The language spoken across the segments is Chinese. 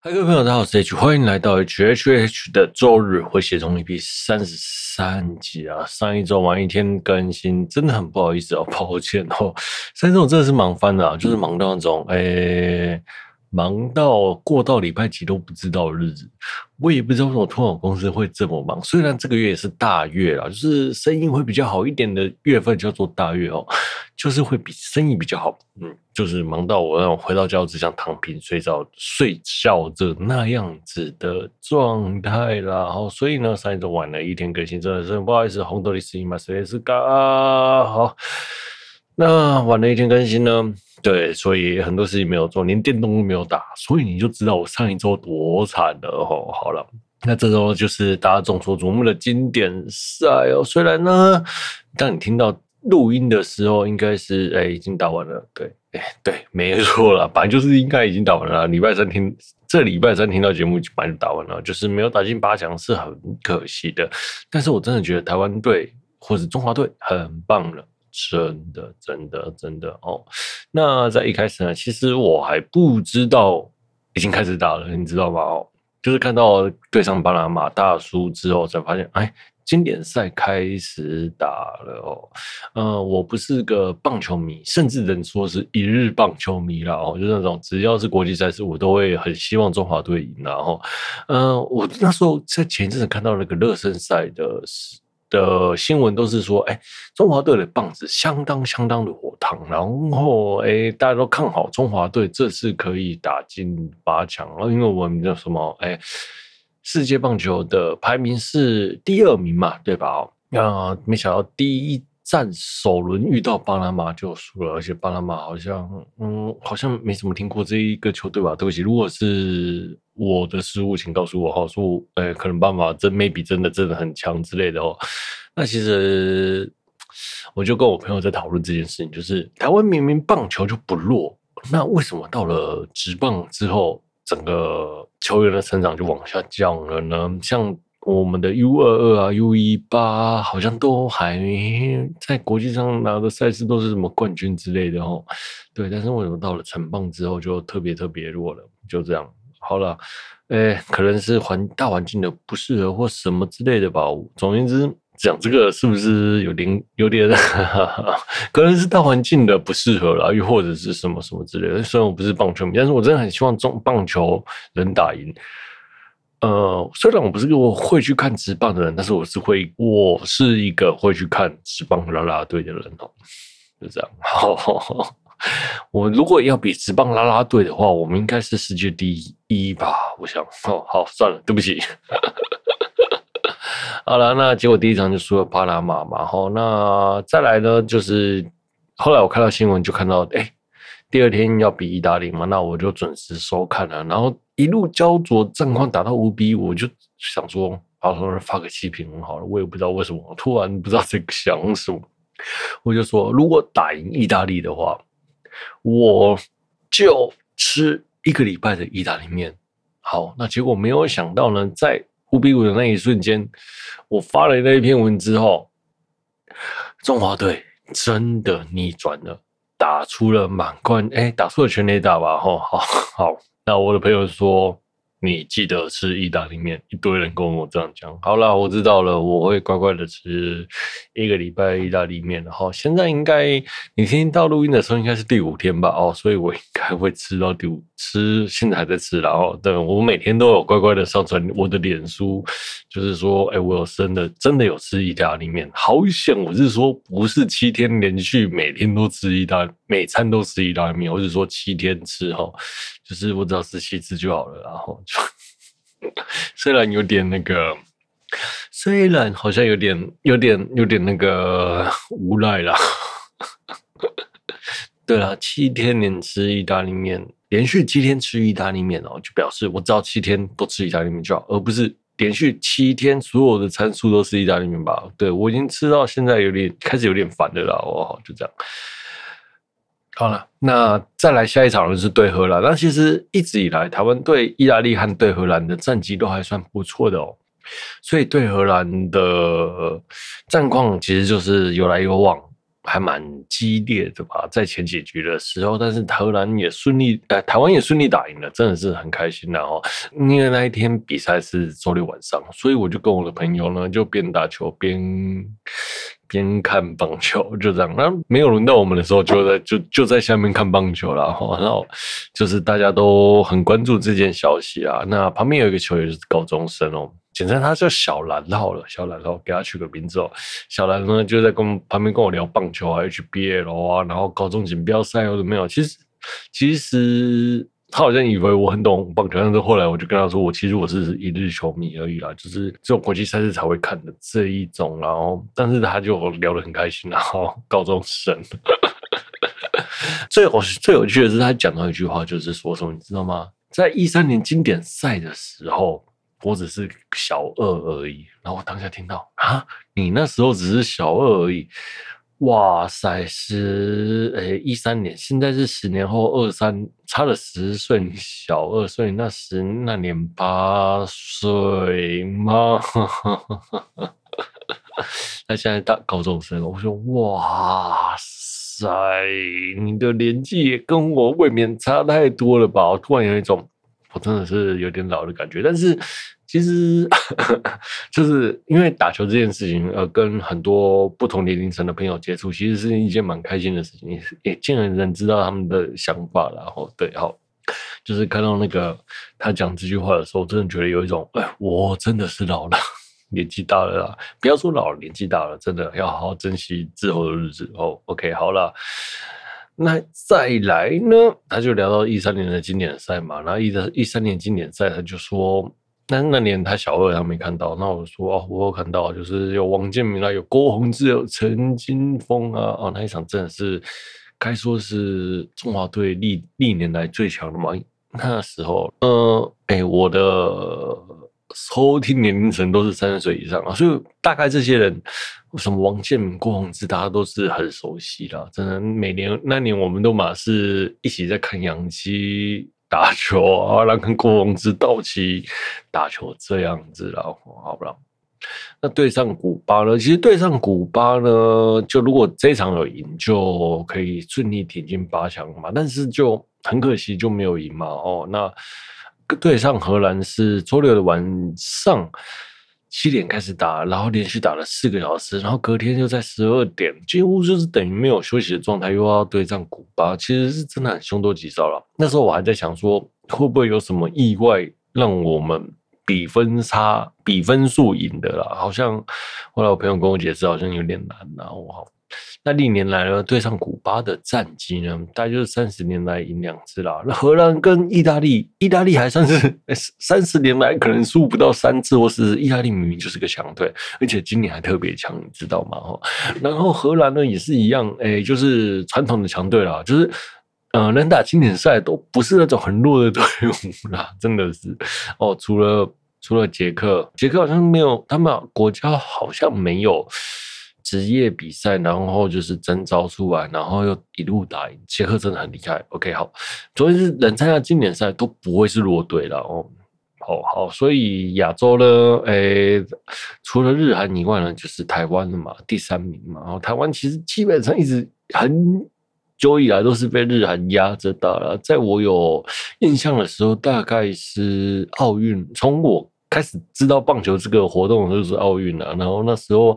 嗨各位朋友，大家好，我是 H，欢迎来到 HHH 的周日回血中一 P 三十三集啊！上一周玩一天更新，真的很不好意思哦，抱歉哦。上一周真的是忙翻了，就是忙到那种诶、欸忙到过到礼拜几都不知道日子，我也不知道为什么通广公司会这么忙。虽然这个月也是大月啦，就是生意会比较好一点的月份叫做大月哦，就是会比生意比较好。嗯，就是忙到我让我回到家只想躺平睡觉睡觉的那样子的状态啦。好，所以呢，上一周晚了一天更新，真的是不好意思。红豆的声音嘛，谁是嘎？好，那晚了一天更新呢？对，所以很多事情没有做，连电动都没有打，所以你就知道我上一周多惨了哦。好了，那这周就是大家众所瞩目的经典赛哦。虽然呢，当你听到录音的时候，应该是哎已经打完了。对，哎对，没错了，反正就是应该已经打完了。礼拜三听，这礼拜三听到节目就把就打完了，就是没有打进八强是很可惜的。但是我真的觉得台湾队或者中华队很棒了。真的，真的，真的哦。那在一开始呢，其实我还不知道已经开始打了，你知道吗？哦，就是看到对上巴拿马大输之后，才发现，哎，经典赛开始打了哦。呃，我不是个棒球迷，甚至能说是一日棒球迷了哦。就是那种只要是国际赛事，我都会很希望中华队赢。然后，呃，我那时候在前一阵子看到那个热身赛的时。的新闻都是说，哎，中华队的棒子相当相当的火烫，然后，哎，大家都看好中华队这次可以打进八强，然后因为我们叫什么，哎，世界棒球的排名是第二名嘛，对吧？啊，没想到第一。战首轮遇到巴拿马就输了，而且巴拿马好像，嗯，好像没怎么听过这一个球队吧？对不起，如果是我的失误，请告诉我哈，说，哎，可能巴拿马真 maybe 真的真的很强之类的哦。那其实我就跟我朋友在讨论这件事情，就是台湾明明棒球就不弱，那为什么到了职棒之后，整个球员的成长就往下降了呢？像。我们的 U 二二啊，U 一八好像都还在国际上拿的赛事都是什么冠军之类的哦。对，但是为什么到了成棒之后就特别特别弱了？就这样，好了，诶，可能是环大环境的不适合或什么之类的吧。总而言之，讲这个是不是有点有点？可能是大环境的不适合了，又或者是什么什么之类的。虽然我不是棒球迷，但是我真的很希望中棒球能打赢。呃，虽然我不是个会去看直棒的人，但是我是会，我是一个会去看直棒啦啦队的人哦，就这样。好好好，我如果要比直棒啦啦队的话，我们应该是世界第一吧？我想，哦，好，算了，对不起。好了，那结果第一场就输了巴拿马嘛，好，那再来呢，就是后来我看到新闻就看到，哎，第二天要比意大利嘛，那我就准时收看了，然后。一路焦灼，战况打到五比五，我就想说，好，说发个气平好了。我也不知道为什么，突然不知道在想什么，我就说，如果打赢意大利的话，我就吃一个礼拜的意大利面。好，那结果没有想到呢，在五比五的那一瞬间，我发了那一篇文之后，中华队真的逆转了，打出了满贯，哎，打出了全垒打吧？吼，好好。那我的朋友说。你记得吃意大利面，一堆人跟我这样讲。好了，我知道了，我会乖乖的吃一个礼拜意大利面。然后现在应该你听到录音的时候，应该是第五天吧？哦，所以我应该会吃到第五吃，现在还在吃。然后，对，我每天都有乖乖的上传我的脸书，就是说，哎，我有真的真的有吃意大利面。好险，我是说不是七天连续每天都吃意大，每餐都吃意大利面，我是说七天吃哈。就是我只要吃七次就好了，然后就 虽然有点那个，虽然好像有点有点有点那个无奈啦。对了，七天连吃意大利面，连续七天吃意大利面哦，就表示我只要七天都吃意大利面就好，而不是连续七天所有的餐数都是意大利面吧，对，我已经吃到现在有点开始有点烦了啦，哦，就这样。好了，那再来下一场就是对荷兰。那其实一直以来，台湾对意大利和对荷兰的战绩都还算不错的哦。所以对荷兰的战况其实就是有来有往。还蛮激烈的吧，在前几局的时候，但是荷兰也顺利，呃，台湾也顺利打赢了，真的是很开心的哦。因为那一天比赛是周六晚上，所以我就跟我的朋友呢，就边打球边边看棒球，就这样。那没有轮到我们的时候，就在就就在下面看棒球了哈。然后就是大家都很关注这件消息啊。那旁边有一个球员是高中生哦。简称他叫小蓝好了，小蓝好，给他取个名字哦。小蓝呢就在跟旁边跟我聊棒球啊，HBL 啊，然后高中锦标赛有没有？其实其实他好像以为我很懂棒球，但是后来我就跟他说，我其实我是一日球迷而已啦，就是只有国际赛事才会看的这一种。然后，但是他就聊得很开心，然后高中生。最 有最有趣的是他讲到一句话，就是说什么你知道吗？在一三年经典赛的时候。我只是小二而已，然后我当下听到啊，你那时候只是小二而已，哇塞，十诶一三年，现在是十年后二三，差了十岁，你小二岁，那时那年八岁吗？那现在大高中生了，我说哇塞，你的年纪也跟我未免差太多了吧？我突然有一种。我真的是有点老的感觉，但是其实就是因为打球这件事情，呃，跟很多不同年龄层的朋友接触，其实是一件蛮开心的事情，也也见了人知道他们的想法，然后对，好，就是看到那个他讲这句话的时候，真的觉得有一种，哎，我真的是老了，年纪大了啦，不要说老，年纪大了，真的要好好珍惜之后的日子哦。OK，好了。那再来呢？他就聊到一三年的经典赛嘛，然后一一三年经典赛，他就说，那那年他小二，他没看到。那我说哦，我有看到，就是有王建民啊，有郭宏志，有陈金峰啊，哦，那一场真的是该说是中华队历历年来最强的嘛。那时候，呃，哎、我的。收听年龄层都是三十岁以上啊，所以大概这些人，什么王建民、郭宏志，大家都是很熟悉的。真的，每年那年我们都嘛是一起在看洋基打球啊，然后跟郭泓志、道奇打球这样子啦，好不啦？那对上古巴呢？其实对上古巴呢，就如果这场有赢，就可以顺利挺进八强嘛。但是就很可惜就没有赢嘛。哦，那。对上荷兰是周六的晚上七点开始打，然后连续打了四个小时，然后隔天又在十二点，几乎就是等于没有休息的状态，又要对战古巴，其实是真的很凶多吉少了。那时候我还在想说，会不会有什么意外让我们比分差、比分数赢的了？好像后来我朋友跟我解释，好像有点难然后。我好。那历年来呢，对上古巴的战绩呢，大概就是三十年来赢两次啦。那荷兰跟意大利，意大利还算是三十年来可能输不到三次，或是意大利明明就是个强队，而且今年还特别强，你知道吗？哈，然后荷兰呢也是一样，哎、就是传统的强队啦，就是呃，能打经典赛都不是那种很弱的队伍啦，真的是哦。除了除了捷克，捷克好像没有，他们国家好像没有。职业比赛，然后就是征召出来，然后又一路打赢。捷克真的很厉害。OK，好，所以是能参加经典赛都不会是弱队了哦。好好，所以亚洲呢，诶，除了日韩以外呢，就是台湾的嘛，第三名嘛。然后台湾其实基本上一直很久以来都是被日韩压着打了。在我有印象的时候，大概是奥运，从我。开始知道棒球这个活动就是奥运了，然后那时候，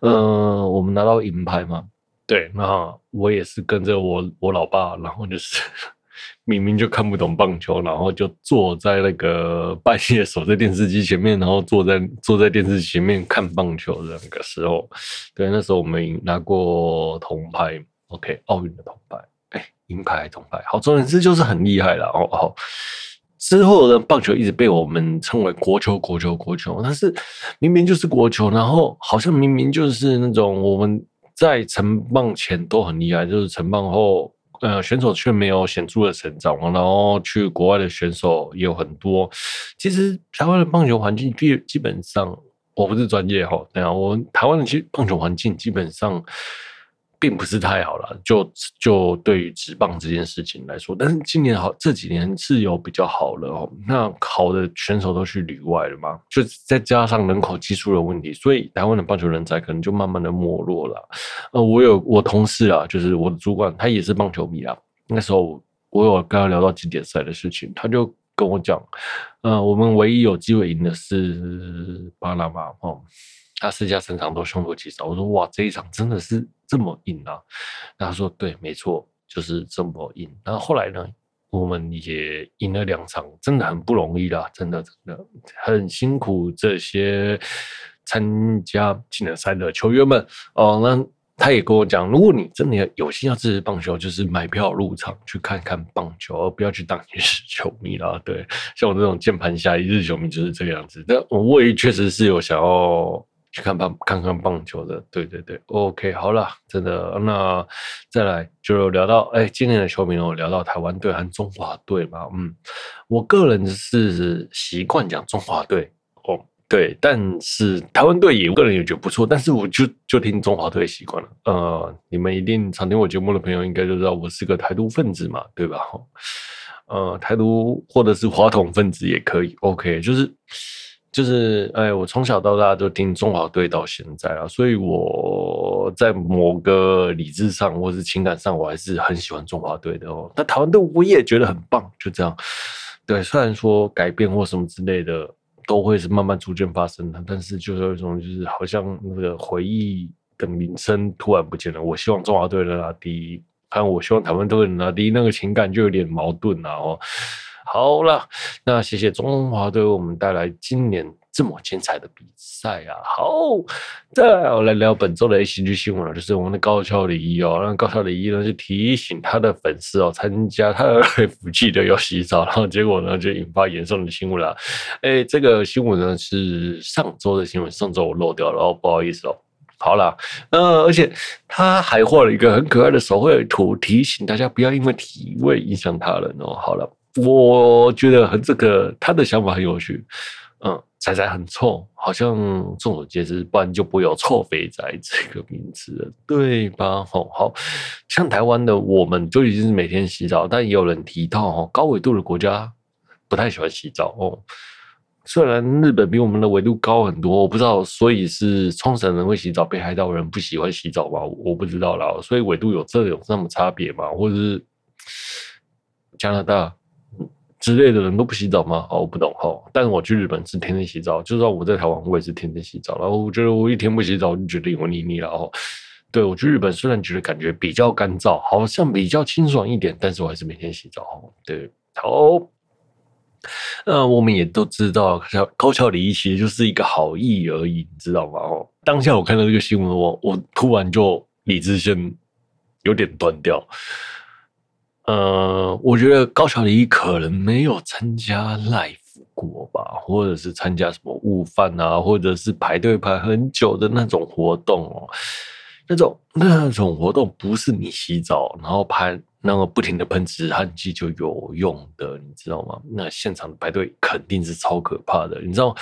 嗯、呃，我们拿到银牌嘛，对，那我也是跟着我我老爸，然后就是 明明就看不懂棒球，然后就坐在那个半夜守在电视机前面，然后坐在坐在电视机前面看棒球的那个时候，对，那时候我们拿过铜牌，OK，奥运的铜牌，哎，银牌铜牌，好，总之就是很厉害了，哦哦。之后的棒球一直被我们称为国球，国球，国球。但是明明就是国球，然后好像明明就是那种我们在成棒前都很厉害，就是成棒后呃，选手却没有显著的成长，然后去国外的选手也有很多。其实台湾的棒球环境基基本上，我不是专业哈，对啊，我台湾的其实棒球环境基本上。并不是太好了，就就对于职棒这件事情来说，但是今年好这几年是有比较好了哦。那好的选手都去旅外了嘛，就再加上人口基数的问题，所以台湾的棒球人才可能就慢慢的没落了。呃，我有我同事啊，就是我的主管，他也是棒球迷啊。那时候我有跟他聊到经典赛的事情，他就跟我讲，呃，我们唯一有机会赢的是巴拿马哦。他私下整场都凶多吉少，我说哇，这一场真的是这么硬啊？他说对，没错，就是这么硬。然后后来呢，我们也赢了两场，真的很不容易啦，真的真的很辛苦这些参加技能赛的球员们哦。那他也跟我讲，如果你真的有心要支持棒球，就是买票入场去看看棒球，而不要去当一日球迷啦。对，像我这种键盘侠一日球迷就是这个样子。但我也确实是有想要。去看棒，看看棒球的，对对对，OK，好了，真的，那再来就聊到，哎，今年的球迷哦聊到台湾队和中华队嘛，嗯，我个人是习惯讲中华队，哦，对，但是台湾队也，个人也觉得不错，但是我就就听中华队习惯了，呃，你们一定常听我节目的朋友应该就知道我是个台独分子嘛，对吧？呃，台独或者是华统分子也可以，OK，就是。就是哎，我从小到大都听中华队到现在啊，所以我在某个理智上或是情感上，我还是很喜欢中华队的哦。但台湾队我也觉得很棒，就这样。对，虽然说改变或什么之类的都会是慢慢逐渐发生的，但是就是有一种就是好像那个回忆的名声突然不见了。我希望中华队能拿第一，看我希望台湾队能拿第一，那个情感就有点矛盾了哦。好了，那谢谢中华队为我们带来今年这么精彩的比赛啊！好，再来我来聊本周的 ACG 新闻了，就是我们的高桥李依哦，那高桥李依呢就提醒他的粉丝哦，参加他的 Live 记得要洗澡，然后结果呢就引发严重的新闻了。哎，这个新闻呢是上周的新闻，上周我漏掉了哦，不好意思哦。好了，呃，而且他还画了一个很可爱的手绘图，提醒大家不要因为体味影响他人哦。好了。我觉得很这个他的想法很有趣，嗯，仔仔很臭，好像众所皆知，不然就不会有臭肥仔这个名字了，对吧？好，好像台湾的我们就已经是每天洗澡，但也有人提到哦，高纬度的国家不太喜欢洗澡哦。虽然日本比我们的纬度高很多，我不知道，所以是冲绳人会洗澡，北海道人不喜欢洗澡吗？我不知道啦，所以纬度有这有这么差别吗？或者是加拿大？之类的人都不洗澡吗？哦，我不懂哈。但是我去日本是天天洗澡，就算我在台湾，我也是天天洗澡。然后我觉得我一天不洗澡，我就觉得油腻腻了哦。对，我去日本虽然觉得感觉比较干燥，好像比较清爽一点，但是我还是每天洗澡。对，好。那我们也都知道，高桥李依其实就是一个好意而已，你知道吗？哦，当下我看到这个新闻，我我突然就理智线有点断掉。呃，我觉得高桥李可能没有参加 live 过吧，或者是参加什么悟饭啊，或者是排队排很久的那种活动哦。那种那种活动不是你洗澡然后拍那个不停的喷止汗剂就有用的，你知道吗？那现场排队肯定是超可怕的，你知道，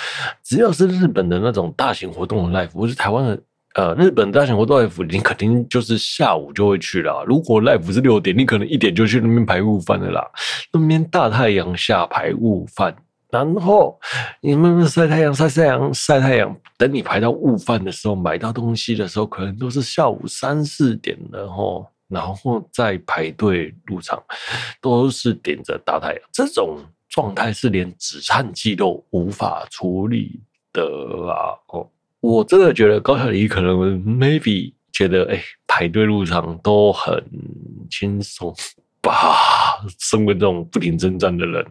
只要是日本的那种大型活动的 live，或是台湾的。呃，日本大型活动 live 你肯定就是下午就会去了。如果 live 是六点，你可能一点就去那边排悟饭的啦。那边大太阳下排悟饭，然后你慢慢晒太阳，晒太阳，晒太阳。等你排到午饭的时候，买到东西的时候，可能都是下午三四点了吼。然后再排队入场，都是点着大太阳。这种状态是连止汗剂都无法处理的啊！哦。我真的觉得高桥李依可能 maybe 觉得哎、排队入场都很轻松吧。身为这种不停征战的人，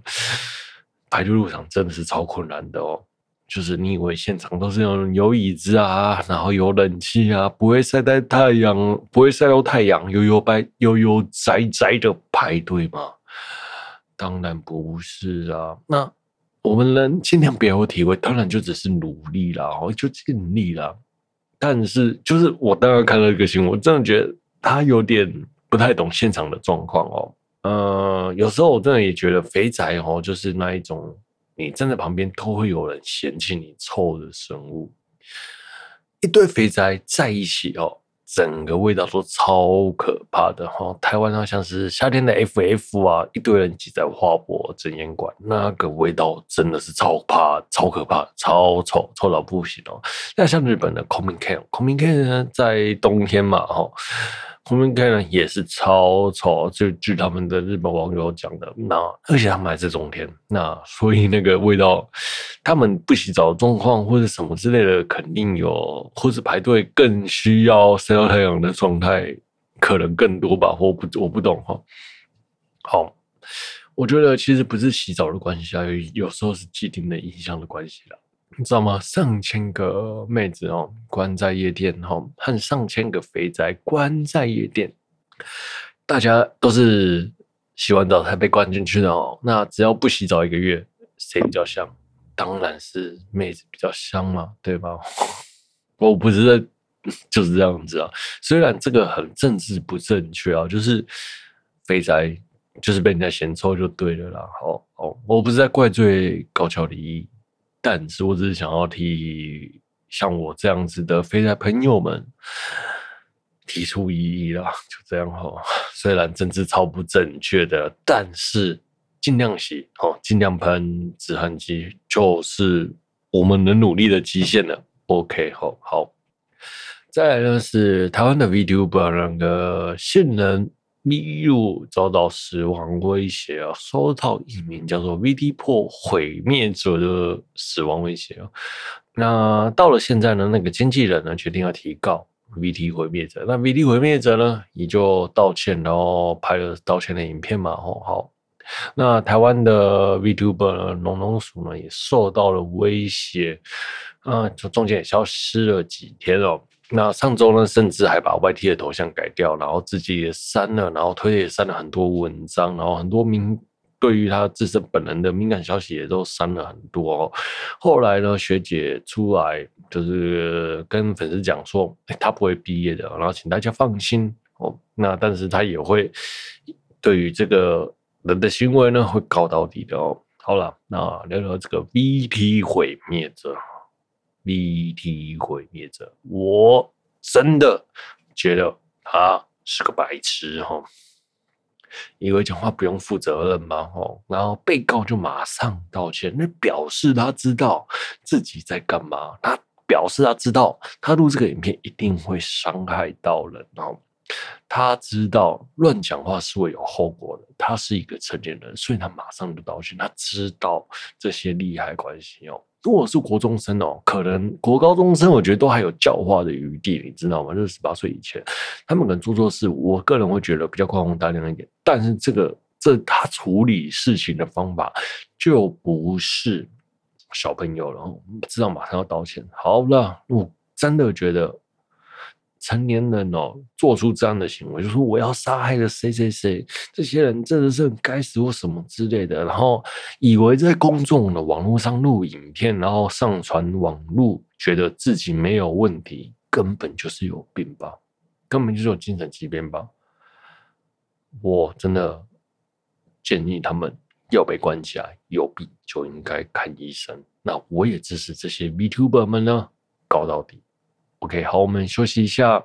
排队入场真的是超困难的哦。就是你以为现场都是那种有椅子啊，然后有冷气啊，不会晒在太阳，不会晒到太阳，悠悠白悠悠哉哉的排队吗？当然不是啊。那。我们能尽量别有体会，当然就只是努力啦，哦，就尽力啦。但是，就是我当然看到这个新闻，我真的觉得他有点不太懂现场的状况哦。呃，有时候我真的也觉得肥宅哦，就是那一种你站在旁边都会有人嫌弃你臭的生物，一堆肥宅在一起哦。整个味道都超可怕的哈！台湾好像是夏天的 FF 啊，一堆人挤在花博争烟馆，那个味道真的是超怕、超可怕、超臭、臭到不行哦。那像日本的 Kominken，Kominken 呢，在冬天嘛哈。后面看呢也是超吵，就据他们的日本网友讲的，那而且他们还是冬天，那所以那个味道，他们不洗澡状况或者什么之类的，肯定有，或是排队更需要晒到太阳的状态，可能更多吧，我不我不懂哈。好，我觉得其实不是洗澡的关系啊，有有时候是既定的印象的关系啦。你知道吗？上千个妹子哦，关在夜店哦，和上千个肥宅关在夜店，大家都是洗完澡才被关进去的哦。那只要不洗澡一个月，谁比较香？当然是妹子比较香嘛，对吧？我不是在，就是这样子啊。虽然这个很政治不正确啊，就是肥宅就是被人家嫌臭就对了啦。好，好，我不是在怪罪高桥李依。但是我只是想要替像我这样子的肥宅朋友们提出异议啦，就这样哈。虽然政治超不正确的，但是尽量洗哦，尽量喷止汗剂，就是我们能努力的极限了。OK，好，好。再来呢是台湾的 VTuber 那个性能。密入遭到死亡威胁啊！收到一名叫做 VT 破毁灭者的死亡威胁啊！那到了现在呢，那个经纪人呢决定要提告 VT 毁灭者。那 VT 毁灭者呢也就道歉，然后拍了道歉的影片嘛。吼，好。那台湾的 VTuber 呢，农农鼠呢也受到了威胁，啊，就中间也消失了几天哦。那上周呢，甚至还把 YT 的头像改掉，然后自己也删了，然后推也删了很多文章，然后很多敏对于他自身本人的敏感消息也都删了很多哦。后来呢，学姐出来就是跟粉丝讲说，他不会毕业的，然后请大家放心哦。那但是他也会对于这个人的行为呢，会告到底的哦。好了，那聊聊这个 VT 毁灭者。VT 毁灭者，我真的觉得他是个白痴哈！以为讲话不用负责任吗？哦，然后被告就马上道歉，那表示他知道自己在干嘛，他表示他知道他录这个影片一定会伤害到人哦，他知道乱讲话是会有后果的，他是一个成年人，所以他马上就道歉，他知道这些利害关系哦。如果是国中生哦，可能国高中生，我觉得都还有教化的余地，你知道吗？就是十八岁以前，他们可能做错事，我个人会觉得比较宽宏大量一点。但是这个这他处理事情的方法就不是小朋友了，知道马上要道歉。好了，我真的觉得。成年人哦，做出这样的行为，就说我要杀害了谁谁谁，这些人真的是该死或什么之类的，然后以为在公众的网络上录影片，然后上传网络，觉得自己没有问题，根本就是有病吧，根本就是有精神疾病吧。我真的建议他们要被关起来，有病就应该看医生。那我也支持这些 VTuber 们呢，搞到底。OK，好，我们休息一下。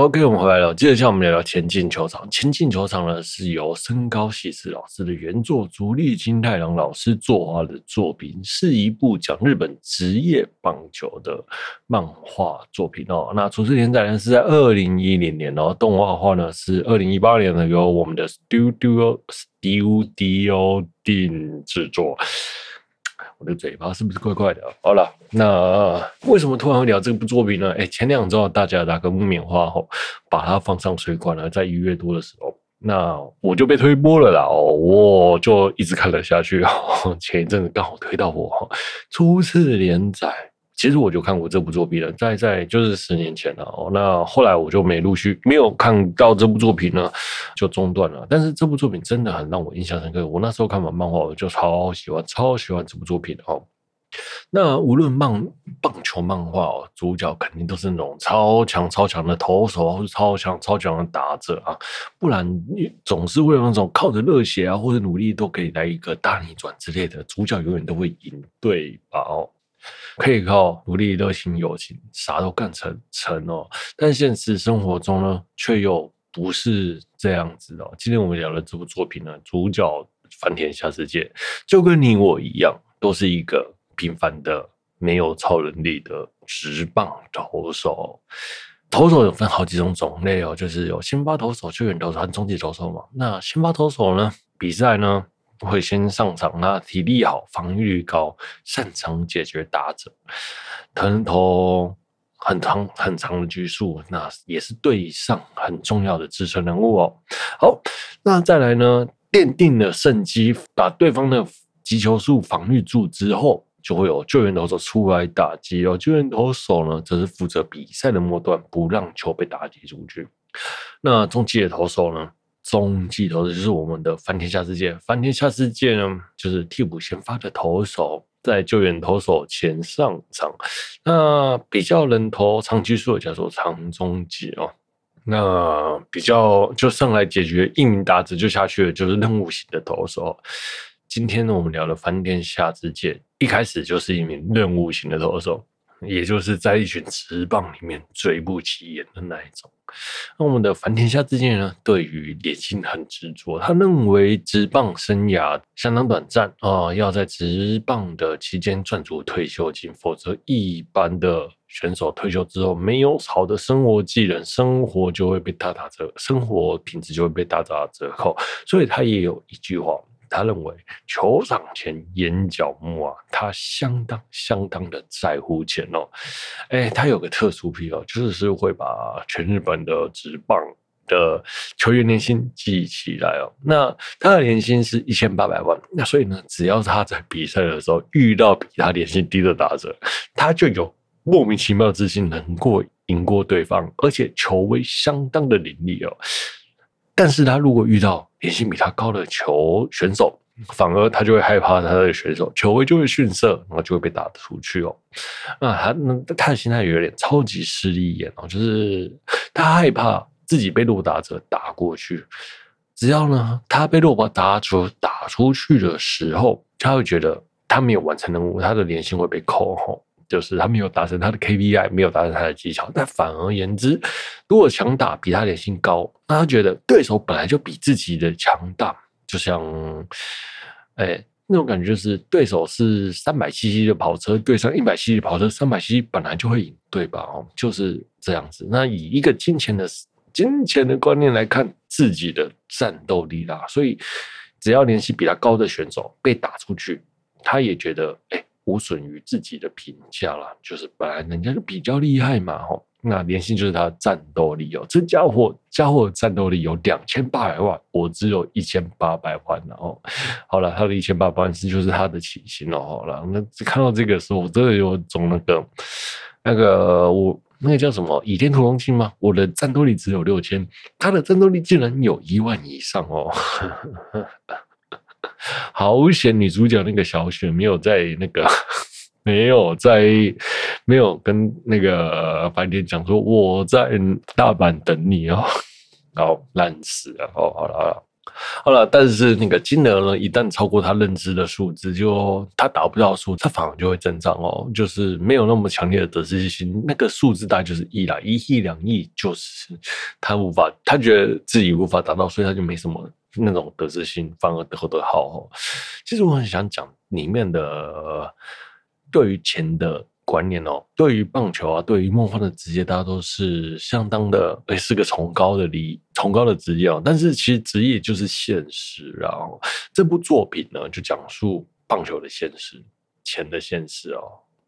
OK，我们回来了。接着，像我们聊聊前进球场。前进球场呢，是由身高希次老师的原作足利金太郎老师作画的作品，是一部讲日本职业棒球的漫画作品哦。那初次连载呢是在二零一零年，然后动画化呢是二零一八年呢，由我们的 Studio Studio 定制作。我的嘴巴是不是怪怪的？好了，那为什么突然会聊这部作品呢？哎，前两周大家打个木棉花吼，把它放上水管了，在一月多的时候，那我就被推播了啦哦，我就一直看了下去哦。前一阵子刚好推到我初次连载其实我就看过这部作品了，在在就是十年前了哦。那后来我就没陆续没有看到这部作品呢，就中断了。但是这部作品真的很让我印象深刻。我那时候看完漫画，我就超喜欢，超喜欢这部作品哦。那无论棒棒球漫画哦，主角肯定都是那种超强超强的投手，或是超强超强的打者啊，不然你总是会有那种靠着热血啊或者努力都可以来一个大逆转之类的，主角永远都会赢，对吧？哦，可以靠努力、热情、友情，啥都干成成哦。但现实生活中呢，却又不是这样子哦。今天我们聊的这部作品呢，主角番田夏之介就跟你我一样，都是一个。平凡的没有超能力的直棒投手，投手有分好几种种类哦，就是有先发投手、救援投手和终极投手嘛。那先发投手呢，比赛呢会先上场，那体力好、防御力高、擅长解决打者，投投很长很长的局数，那也是队上很重要的支撑人物哦。好，那再来呢，奠定了胜机，把对方的击球数防御住之后。就会有救援投手出来打击哦，救援投手呢，则是负责比赛的末段，不让球被打击出去。那中继的投手呢？中继投手就是我们的翻天下之界”，“翻天下之界呢，就是替补先发的投手，在救援投手前上场。那比较能投长期数的叫做长中继哦。那比较就上来解决一名打者就下去的，就是任务型的投手。今天呢，我们聊了“翻天下之界，一开始就是一名任务型的投手，也就是在一群职棒里面最不起眼的那一种。那我们的番田夏之介呢，对于年薪很执着，他认为职棒生涯相当短暂啊、要在职棒的期间赚足退休金，否则一般的选手退休之后没有好的生活技能，生活就会被大打折，生活品质就会被大打折扣。所以他也有一句话。他认为球场前眼角膜啊，他相当相当的在乎钱哦。哎，他有个特殊癖哦，就是是会把全日本的职棒的球员年薪记起来哦。那他的年薪是一千八百万，那所以呢，只要他在比赛的时候遇到比他年薪低的打者，他就有莫名其妙的自信能过赢过对方，而且球威相当的凌厉哦。但是他如果遇到年薪比他高的球选手，反而他就会害怕他的选手球威就会逊色，然后就会被打出去哦。那他那他的心态有点超级势利眼哦，就是他害怕自己被落打者打过去。只要呢他被落把打出打出去的时候，他会觉得他没有完成任务，他的年薪会被扣吼。就是他没有达成他的 KPI，没有达成他的技巧，但反而言之，如果强打比他年薪高，那他觉得对手本来就比自己的强大，就像，哎、那种感觉就是对手是三百 CC 的跑车对上一百 CC 的跑车，三百 CC 本来就会赢，对吧？哦，就是这样子。那以一个金钱的金钱的观念来看自己的战斗力啦，所以只要联系比他高的选手被打出去，他也觉得哎。无损于自己的评价啦，就是本来人家就比较厉害嘛，吼，那年薪就是他的战斗力哦，这家伙家伙战斗力有两千八百万，我只有一千八百万，然后好了，他的一千八百万是就是他的起薪哦，好了，那看到这个时候，我真的有种那个那个我那个叫什么《倚天屠龙记》吗？我的战斗力只有六千，他的战斗力竟然有一万以上哦。呵 呵 好险，女主角那个小雪没有在那个，没有在，没有跟那个番田讲说我在大阪等你哦，好烂死了哦，好了好了好了，但是那个金额呢，一旦超过他认知的数字，就他达不到数，他反而就会增长哦，就是没有那么强烈的得失心，那个数字大概就是亿啦，一亿两亿，就是他无法，他觉得自己无法达到，所以他就没什么。那种得失心反而得得好哦。其实我很想讲里面的对于钱的观念哦，对于棒球啊，对于梦幻的职业，大家都是相当的，诶、是个崇高的理崇高的职业哦。但是其实职业就是现实，然后这部作品呢，就讲述棒球的现实，钱的现实哦。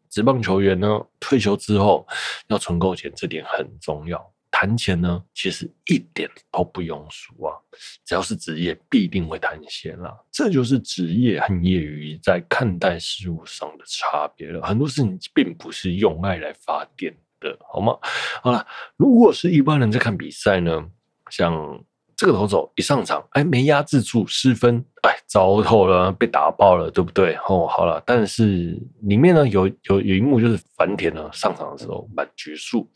职棒球员呢，退休之后要存够钱，这点很重要。谈钱呢，其实一点都不庸俗啊。只要是职业，必定会谈钱啦。这就是职业和业余在看待事物上的差别了。很多事情并不是用爱来发电的，好吗？好了，如果是一般人在看比赛呢，像。这个投手一上场，哎，没压制住，失分，哎，糟透了，被打爆了，对不对？哦，好了，但是里面呢有有有一幕就是繁田呢上场的时候满局数，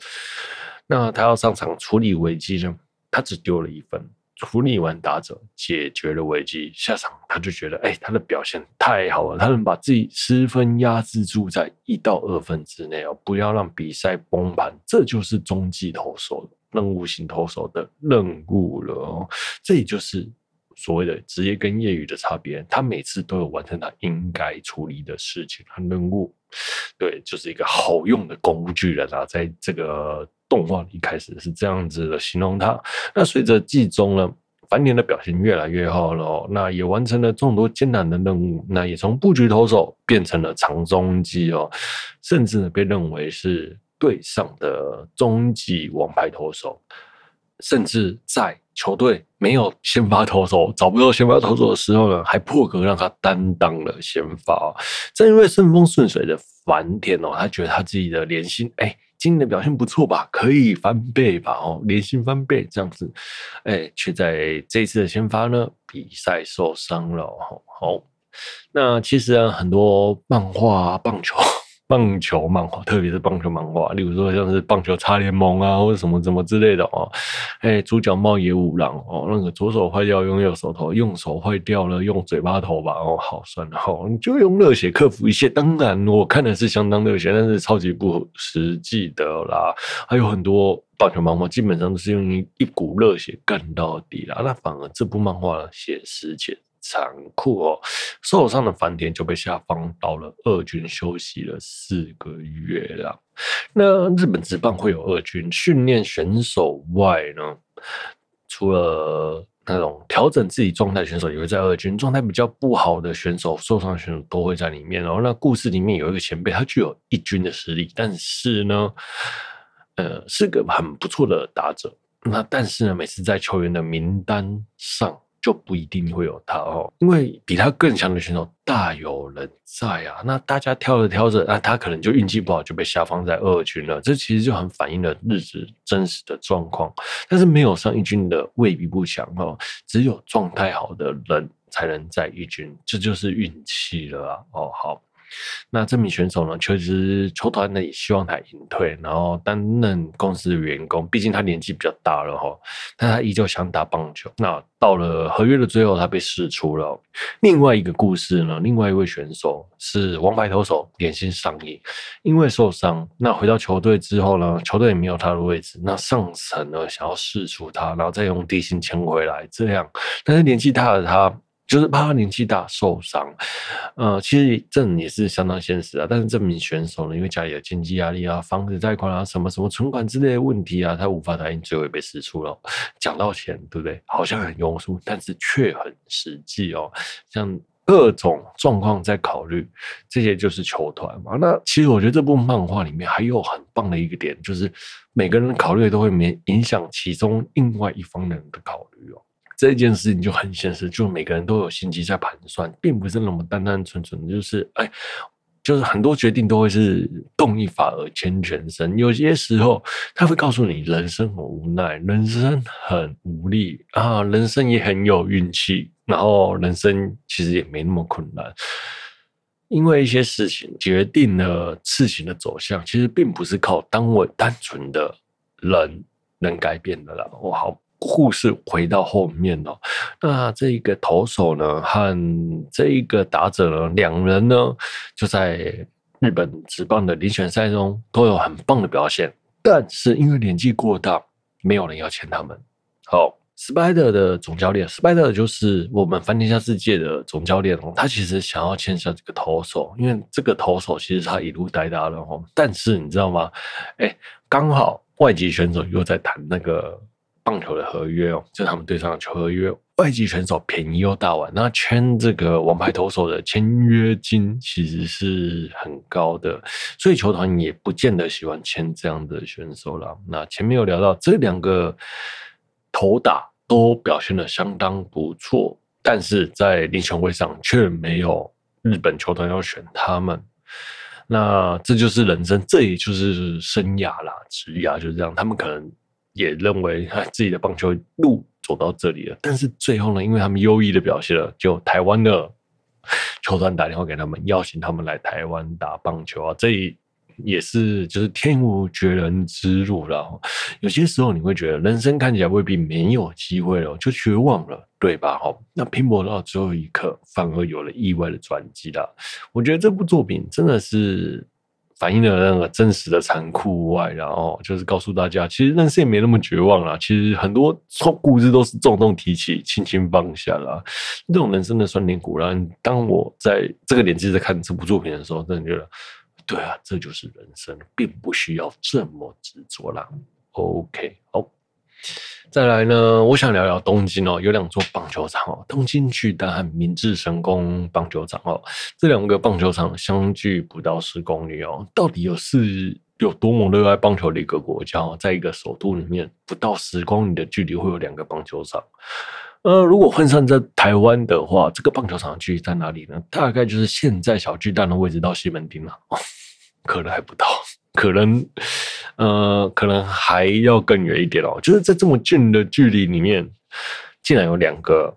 那他要上场处理危机呢，他只丢了一分，处理完打者解决了危机，下场他就觉得，哎，他的表现太好了，他能把自己失分压制住在一到二分之内哦，不要让比赛崩盘，这就是中继投手任务型投手的任务了哦，这也就是所谓的职业跟业余的差别。他每次都有完成他应该处理的事情和任务，对，就是一个好用的工具人啊。在这个动画里开始是这样子的形容他。那随着季中呢，繁田的表现越来越好了，那也完成了众多艰难的任务，那也从布局投手变成了长中继哦，甚至呢被认为是。队上的终极王牌投手，甚至在球队没有先发投手、找不到先发投手的时候呢，还破格让他担当了先发。正因为顺风顺水的繁田哦，他觉得他自己的年薪，哎，今年的表现不错吧，可以翻倍吧？哦，年薪翻倍这样子，哎，却在这次的先发呢，比赛受伤了。好，那其实啊，很多漫画、棒球。棒球漫画，特别是棒球漫画，例如说像是棒球差联盟啊，或者什么什么之类的哦。哎，主角茂野五郎哦，那个左手坏掉用右手投，用手坏掉了用嘴巴投吧。哦，好算了，好，你就用热血克服一切。当然，我看的是相当热血，但是超级不实际的啦。还有很多棒球漫画，基本上都是用一股热血干到底啦。那反而这部漫画，写实且。残酷哦！受伤的繁田就被下放到了二军休息了四个月了。那日本职棒会有二军训练选手外呢，除了那种调整自己状态选手也会在二军，状态比较不好的选手、受伤选手都会在里面。然后那故事里面有一个前辈，他具有一军的实力，但是呢，呃，是个很不错的打者。那但是呢，每次在球员的名单上。就不一定会有他哦，因为比他更强的选手大有人在啊。那大家挑着挑着，那他可能就运气不好，就被下放在二军了。这其实就很反映了日子真实的状况。但是没有上一军的未必不强哦，只有状态好的人才能在一军，这就是运气了啊。哦，好。那这名选手呢，确实球团呢也希望他隐退，然后担任公司的员工。毕竟他年纪比较大了哈，但他依旧想打棒球。那到了合约的最后，他被释出了。另外一个故事呢，另外一位选手是王牌投手连星尚义，因为受伤，那回到球队之后呢，球队也没有他的位置。那上层呢想要释出他，然后再用低薪签回来，这样。但是年纪大的他。就是怕他年纪大受伤，呃，其实这也是相当现实啊。但是这名选手呢，因为家里有经济压力啊，房子贷款啊，什么什么存款之类的问题啊，他无法答应，最后也被释出了。讲到钱，对不对？好像很庸俗，但是却很实际哦。像各种状况在考虑，这些就是球团嘛。那其实我觉得这部漫画里面还有很棒的一个点，就是每个人考虑都会影影响其中另外一方人的考虑哦。这件事情就很现实，就每个人都有心机在盘算，并不是那么单单纯纯的，就是哎，就是很多决定都会是动一法而牵全身。有些时候他会告诉你，人生很无奈，人生很无力啊，人生也很有运气，然后人生其实也没那么困难，因为一些事情决定了事情的走向，其实并不是靠单位单纯的人能改变的了。我好。故事回到后面哦，那这一个投手呢和这一个打者呢，两人呢就在日本职棒的遴选赛中都有很棒的表现，但是因为年纪过大，没有人要签他们。好，Spider 的总教练，Spider 就是我们翻天下世界的总教练哦，他其实想要签下这个投手，因为这个投手其实他一路带大的哦，但是你知道吗？哎，刚好外籍选手又在谈那个。棒球的合约哦，就是他们队上的球合约，外籍选手便宜又大碗，那签这个王牌投手的签约金其实是很高的，所以球团也不见得喜欢签这样的选手了。那前面有聊到这两个投打都表现得相当不错，但是在遴选会上却没有日本球团要选他们。那这就是人生，这也就是生涯啦，职涯就是这样。他们可能。也认为他自己的棒球路走到这里了，但是最后呢，因为他们优异的表现了，就台湾的球团打电话给他们，邀请他们来台湾打棒球啊，这也是就是天无绝人之路了。有些时候你会觉得人生看起来未必没有机会了，就绝望了，对吧？哈，那拼搏到最后一刻，反而有了意外的转机了。我觉得这部作品真的是。反映了那个真实的残酷外，然后就是告诉大家，其实人生也没那么绝望啦。其实很多故事都是重重提起，轻轻放下啦。这种人生的酸甜苦辣，当我在这个年纪在看这部作品的时候，真的觉得，对啊，这就是人生，并不需要这么执着啦。OK，好。再来呢，我想聊聊东京哦，有两座棒球场哦，东京巨蛋和明治神宫棒球场哦，这两个棒球场相距不到十公里哦，到底有是有多么热爱棒球的一个国家哦，在一个首都里面不到十公里的距离会有两个棒球场，呃，如果换算在台湾的话，这个棒球场的距离在哪里呢？大概就是现在小巨蛋的位置到西门町了哦，可能还不到。可能，呃，可能还要更远一点哦。就是在这么近的距离里面，竟然有两个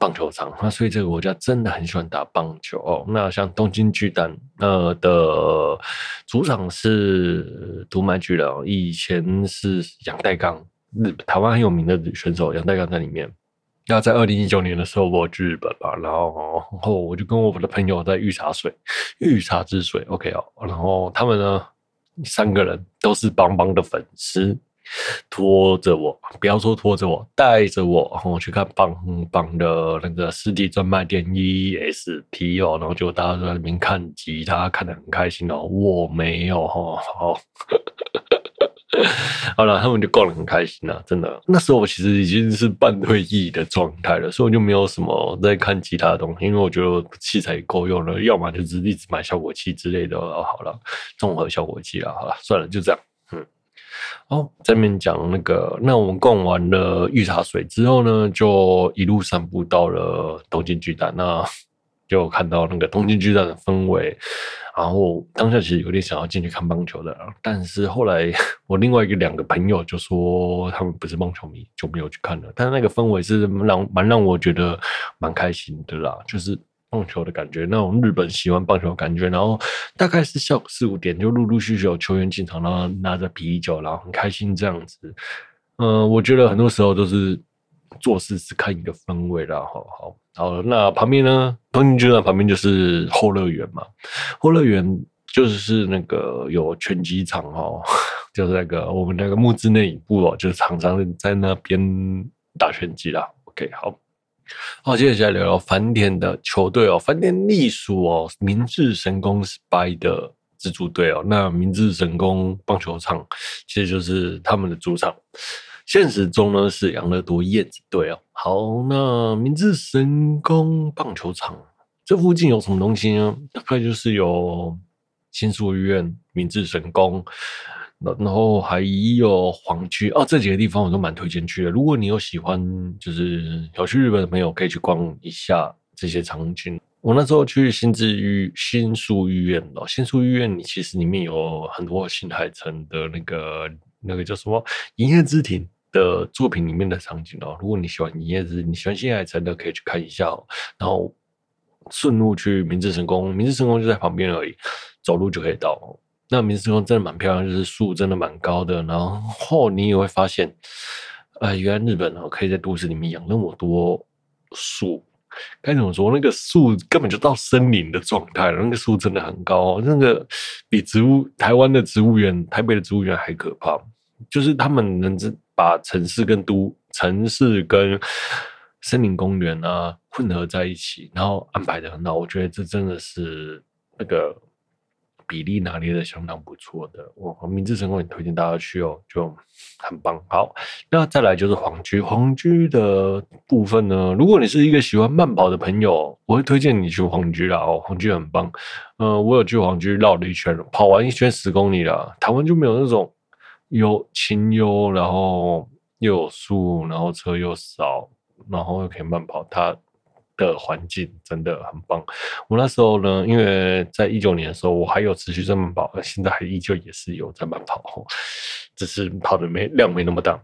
棒球场，那所以这个国家真的很喜欢打棒球哦。那像东京巨蛋，呃的主场是读卖巨人，以前是杨代钢，日台湾很有名的选手杨代钢在里面。要在二零一九年的时候，我去日本吧，然后，然后我就跟我的朋友在御茶水，御茶之水，OK 哦，然后他们呢。三个人都是邦邦的粉丝，拖着我，不要说拖着我，带着我，我去看邦邦的那个实体专卖店 ESP 哦，然后就大家都在那边看吉他，看得很开心哦，我没有哈，好。好了，他们就逛得很开心了，真的。那时候我其实已经是半退役的状态了，所以我就没有什么在看其他的东西，因为我觉得器材够用了，要么就是一直买效果器之类的。好了，综合效果器了，好了，算了，就这样。嗯，哦，这边讲那个，那我们逛完了御茶水之后呢，就一路散步到了东京巨蛋，那就看到那个东京巨蛋的氛围。然后当下其实有点想要进去看棒球的，但是后来 我另外一个两个朋友就说他们不是棒球迷，就没有去看了。但是那个氛围是让蛮让我觉得蛮开心的啦，就是棒球的感觉，那种日本喜欢棒球的感觉。然后大概是下午四五点，就陆陆续续有球员进场，然后拿着啤酒，然后很开心这样子。嗯、我觉得很多时候都是做事是看一个氛围啦，好好。好，那旁边呢？东京巨蛋旁边就是后乐园嘛。后乐园就是那个有拳击场哦，就是那个我们那个木之内影部哦，就是常常在那边打拳击啦。OK，好，好，接下来聊聊繁田的球队哦。繁田隶属哦明治神宫 SPY 的自主队哦。那明治神宫棒球场其实就是他们的主场。现实中呢是养乐多燕子队哦。好，那明治神宫棒球场这附近有什么东西呢？大概就是有新宿医院、明治神宫，然后还有皇居哦。这几个地方我都蛮推荐去的。如果你有喜欢，就是有去日本的朋友，可以去逛一下这些场景。我那时候去新治医新宿医院哦，新宿医院你其实里面有很多新海诚的那个那个叫什么《营业之庭》。的作品里面的场景哦，如果你喜欢营业之，你喜欢新海诚的，可以去看一下哦。然后顺路去明治神宫，明治神宫就在旁边而已，走路就可以到。那明治神宫真的蛮漂亮，就是树真的蛮高的。然后你也会发现，呃，原来日本哦可以在都市里面养那么多树，该怎么说？那个树根本就到森林的状态了。那个树真的很高，那个比植物台湾的植物园、台北的植物园还可怕。就是他们能把城市跟都城市跟森林公园啊混合在一起，然后安排的很好。我觉得这真的是那个比例拿捏的相当不错的。我明治神宫也推荐大家去哦，就很棒。好，那再来就是皇居，皇居的部分呢，如果你是一个喜欢慢跑的朋友，我会推荐你去皇居啦。哦，皇居很棒。呃，我有去皇居绕了一圈，跑完一圈十公里了。台湾就没有那种有清幽，然后又有树，然后车又少，然后又可以慢跑。它的环境真的很棒。我那时候呢，因为在一九年的时候，我还有持续在慢跑，现在还依旧也是有在慢跑，只是跑的没量没那么大。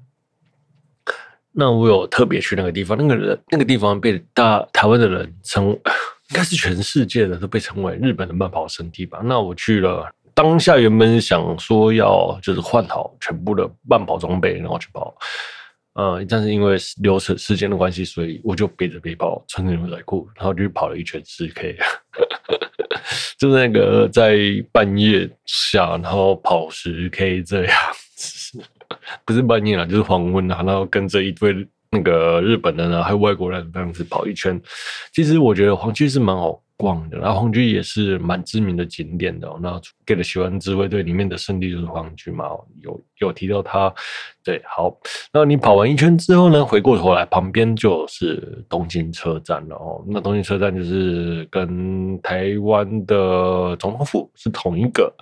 那我有特别去那个地方，那个人那个地方被大台湾的人称，应该是全世界的都被称为日本的慢跑圣地吧。那我去了，当下原本想说要就是换好全部的慢跑装备，然后去跑。呃，但是因为流程时间的关系，所以我就背着背包，穿着牛仔裤，然后就跑了一圈十 K，就是那个在半夜下，然后跑十 K 这样子，不是半夜啦，就是黄昏啊，然后跟着一堆那个日本人啊，还有外国人这样子跑一圈。其实我觉得黄区是蛮好逛的，然后皇居也是蛮知名的景点的。那给了喜欢自卫队里面的圣地就是皇居嘛，有有提到它。对，好，那你跑完一圈之后呢，回过头来旁边就是东京车站了哦。那东京车站就是跟台湾的总统府是同一个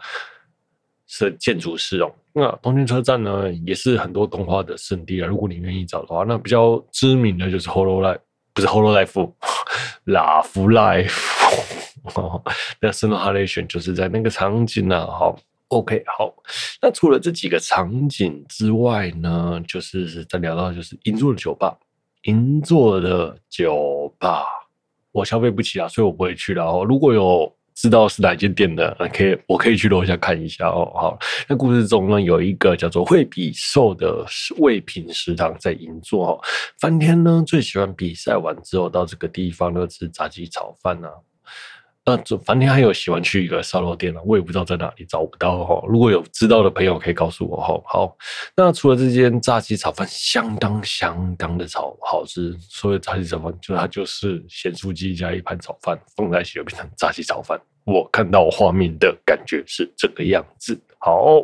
是建筑师哦。那东京车站呢，也是很多动画的圣地啊。如果你愿意找的话，那比较知名的就是 h o l o Life 不是 Hololive，拉夫莱夫。哦，那圣罗哈雷选就是在那个场景呢。好，OK，好。那除了这几个场景之外呢，就是再聊到就是银座的酒吧，银座的酒吧，我消费不起啊，所以我不会去了哦。如果有知道是哪间店的，可以我可以去楼下看一下哦。好，那故事中呢，有一个叫做惠比寿的味品食堂在银座哦。翻天呢最喜欢比赛完之后到这个地方呢吃炸鸡炒饭、啊。那这反正还有喜欢去一个烧肉店了，我也不知道在哪里找不到哈。如果有知道的朋友可以告诉我哈。好，那除了这间炸鸡炒饭相当相当的炒好吃，所以炸鸡炒饭就它就是咸酥鸡加一盘炒饭放在一起就变成炸鸡炒饭。我看到画面的感觉是这个样子。好，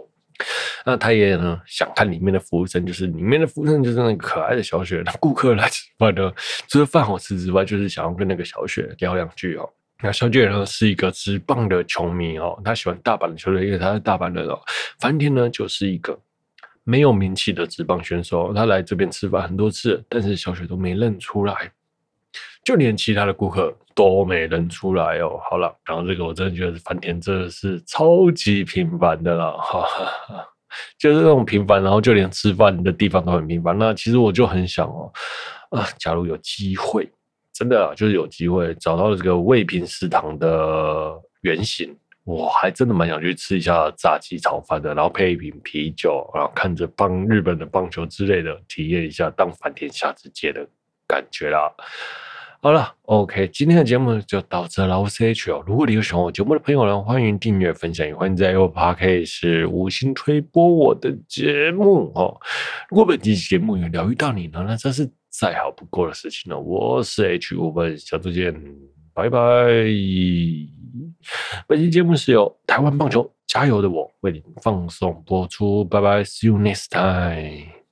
那他也呢想看里面的服务生，就是里面的服务生就是那个可爱的小雪。那顾客来吃饭呢，除了饭好吃之外，就是想要跟那个小雪聊两句哦。那小姐呢是一个职棒的球迷哦，她喜欢大阪的球队，因为她是大阪人哦。繁田呢就是一个没有名气的职棒选手，他来这边吃饭很多次，但是小雪都没认出来，就连其他的顾客都没认出来哦。好了，然后这个我真的觉得繁田真的是超级平凡的了，哈哈哈，就是那种平凡，然后就连吃饭的地方都很平凡。那其实我就很想哦，啊，假如有机会。真的，就是有机会找到了这个味品食堂的原型，我还真的蛮想去吃一下炸鸡炒饭的，然后配一瓶啤酒，然后看着棒日本的棒球之类的，体验一下当反田下之介的感觉啦。好了，OK，今天的节目就到这了。我是 H 哦，如果你有喜欢我节目的朋友呢，欢迎订阅、分享，也欢迎在 Apple Podcast 五星推播我的节目哦。如果本期节目有疗愈到你呢，那这是。再好不过的事情了。我是 H，我们下周见，拜拜。本期节目是由台湾棒球加油的我为您放送播出，拜拜，See you next time。